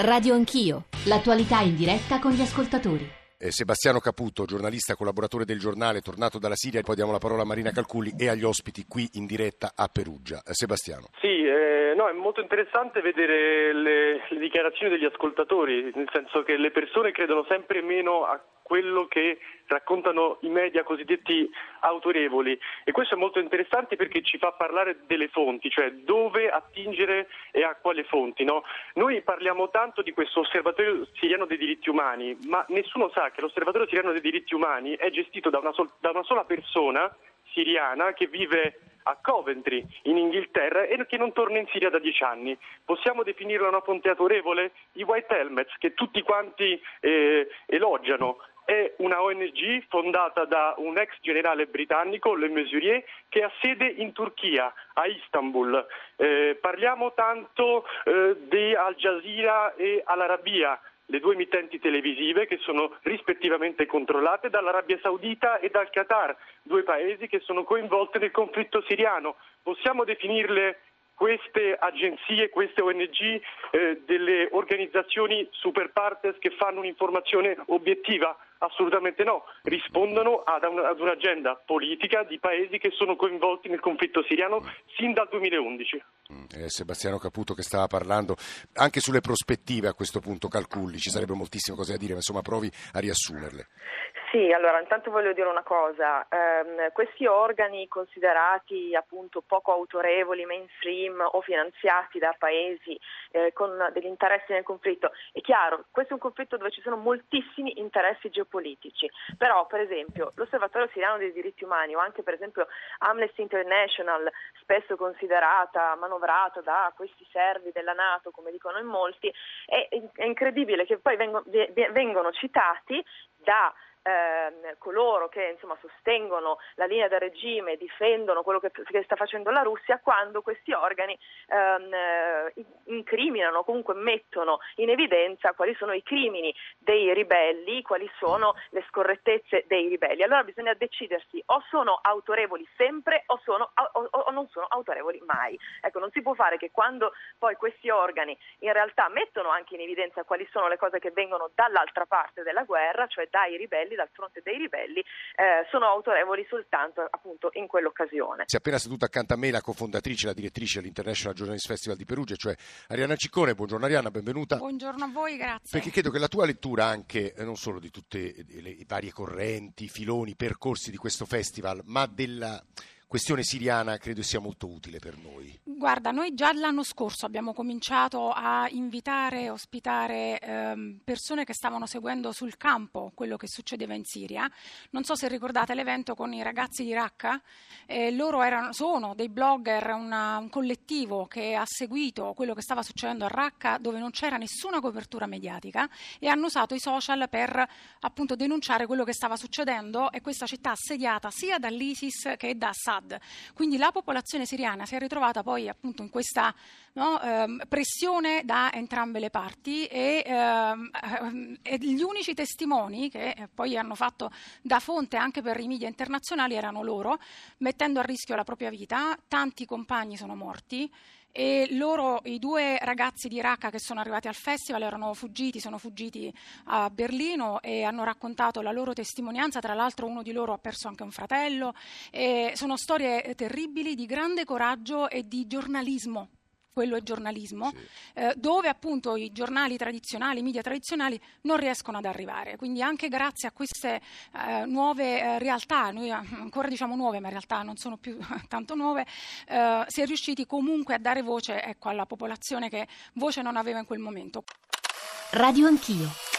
Radio Anch'io, l'attualità in diretta con gli ascoltatori. Eh, Sebastiano Caputo, giornalista collaboratore del giornale, tornato dalla Siria, poi diamo la parola a Marina Calculi e agli ospiti qui in diretta a Perugia. Eh, Sebastiano. Sì, eh, no, è molto interessante vedere le, le dichiarazioni degli ascoltatori, nel senso che le persone credono sempre meno a quello che raccontano i media cosiddetti autorevoli e questo è molto interessante perché ci fa parlare delle fonti, cioè dove attingere e a quale fonti. No? Noi parliamo tanto di questo osservatorio siriano dei diritti umani, ma nessuno sa che l'osservatorio siriano dei diritti umani è gestito da una, sol- da una sola persona siriana che vive a Coventry in Inghilterra e che non torna in Siria da dieci anni. Possiamo definirla una fonte autorevole? I White Helmets che tutti quanti eh, elogiano è una ONG fondata da un ex generale britannico, Le Mesurier, che ha sede in Turchia, a Istanbul. Eh, parliamo tanto eh, di Al Jazeera e Al Arabiya, le due emittenti televisive che sono rispettivamente controllate dall'Arabia Saudita e dal Qatar, due paesi che sono coinvolti nel conflitto siriano. Possiamo definirle queste agenzie, queste ONG, eh, delle organizzazioni super partes che fanno un'informazione obiettiva? Assolutamente no, rispondono ad, un, ad, un'agenda politica di paesi che sono coinvolti nel conflitto siriano sin dal 2011. Mm, eh, Sebastiano Caputo che stava parlando anche sulle prospettive a questo punto calculi, ci sarebbe moltissime cose da dire, ma insomma provi a riassumerle. Sì, allora intanto voglio dire una cosa, eh, questi organi considerati appunto poco autorevoli, mainstream o finanziati da paesi eh, con degli interessi nel conflitto, è chiaro, questo è un conflitto dove ci sono moltissimi interessi geopolitici, però per esempio l'Osservatorio siriano dei diritti umani o anche per esempio Amnesty International, spesso considerata, manovrata da questi servi della Nato, come dicono in molti, è, è incredibile che poi vengono, vengono citati da ehm, coloro che insomma, sostengono la linea del regime, difendono quello che, che sta facendo la Russia, quando questi organi ehm, eh, incriminano, comunque mettono in evidenza quali sono i crimini dei ribelli, quali sono le scorrettezze dei ribelli. Allora bisogna decidersi o sono autorevoli sempre o, sono, o, o non sono autorevoli mai. Ecco, non si può fare che quando poi questi organi in realtà mettono anche in evidenza quali sono le cose che vengono dall'altra parte della guerra, cioè dai ribelli, dal fronte dei ribelli eh, sono autorevoli soltanto appunto in quell'occasione. Si è appena seduta accanto a me la cofondatrice, la direttrice dell'International Journalist Festival di Perugia, cioè Arianna Ciccone. Buongiorno Arianna, benvenuta. Buongiorno a voi, grazie. Perché credo che la tua lettura anche eh, non solo di tutte le varie correnti, filoni, percorsi di questo festival, ma della questione siriana credo sia molto utile per noi. Guarda, noi già l'anno scorso abbiamo cominciato a invitare ospitare ehm, persone che stavano seguendo sul campo quello che succedeva in Siria. Non so se ricordate l'evento con i ragazzi di Raqqa, eh, loro erano, sono dei blogger, una, un collettivo che ha seguito quello che stava succedendo a Raqqa dove non c'era nessuna copertura mediatica e hanno usato i social per appunto denunciare quello che stava succedendo e questa città assediata sia dall'ISIS che da Assad. Quindi la popolazione siriana si è ritrovata poi appunto in questa no, ehm, pressione da entrambe le parti e, ehm, e, gli unici testimoni che eh, poi hanno fatto da fonte anche per i media internazionali erano loro, mettendo a rischio la propria vita, tanti compagni sono morti e loro, i due ragazzi di Raqqa che sono arrivati al festival erano fuggiti, sono fuggiti a Berlino e hanno raccontato la loro testimonianza, tra l'altro uno di loro ha perso anche un fratello, e sono storie terribili di grande coraggio e di giornalismo quello è giornalismo, sì. eh, dove appunto i giornali tradizionali, i media tradizionali non riescono ad arrivare. Quindi anche grazie a queste eh, nuove eh, realtà, noi ancora diciamo nuove, ma in realtà non sono più tanto nuove, eh, si è riusciti comunque a dare voce ecco, alla popolazione che voce non aveva in quel momento. Radio Anch'io.